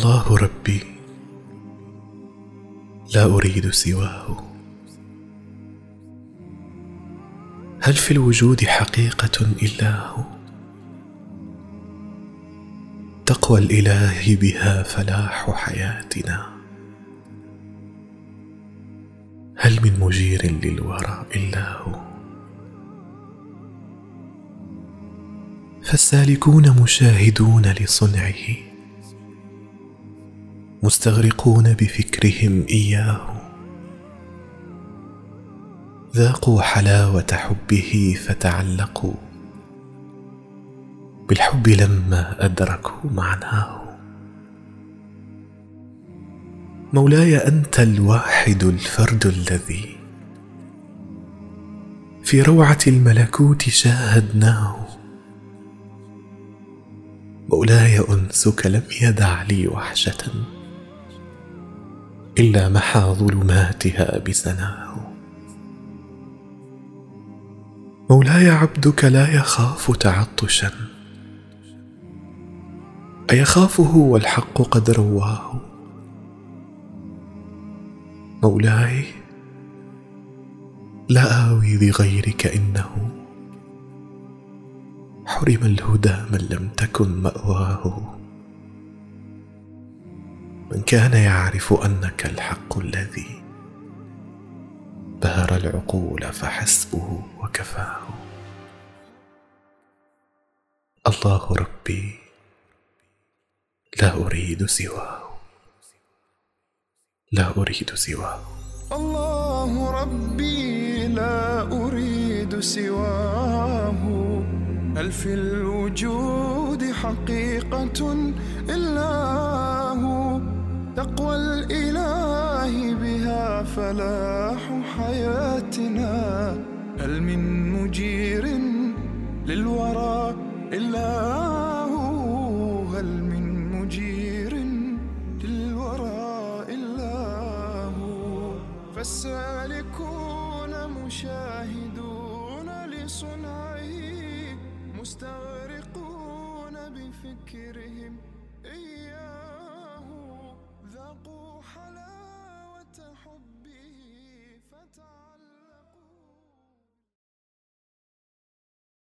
الله ربي. لا أريد سواه. هل في الوجود حقيقة إلا هو؟ تقوى الإله بها فلاح حياتنا. هل من مجير للورى إلا هو؟ فالسالكون مشاهدون لصنعه. مستغرقون بفكرهم إياه. ذاقوا حلاوة حبه فتعلقوا. بالحب لما أدركوا معناه. مولاي أنت الواحد الفرد الذي في روعة الملكوت شاهدناه. مولاي أنسك لم يدع لي وحشة. إلا محى ظلماتها بسناه مولاي عبدك لا يخاف تعطشا. أيخافه والحق قد رواه. مولاي لا آوي لغيرك إنه. حرم الهدى من لم تكن مأواه. من كان يعرف أنك الحق الذي بهر العقول فحسبه وكفاه. الله ربي لا أريد سواه. لا أريد سواه. الله ربي لا أريد سواه. هل في الوجود حقيقة إلا هو تقوى الإله بها فلاح حياتنا. هل من مجير للورى إلا هو؟ هل من مجير للورى إلا هو؟ فالسالكون مشاهدون لصنعه مستغرقون بفكرهم. إياه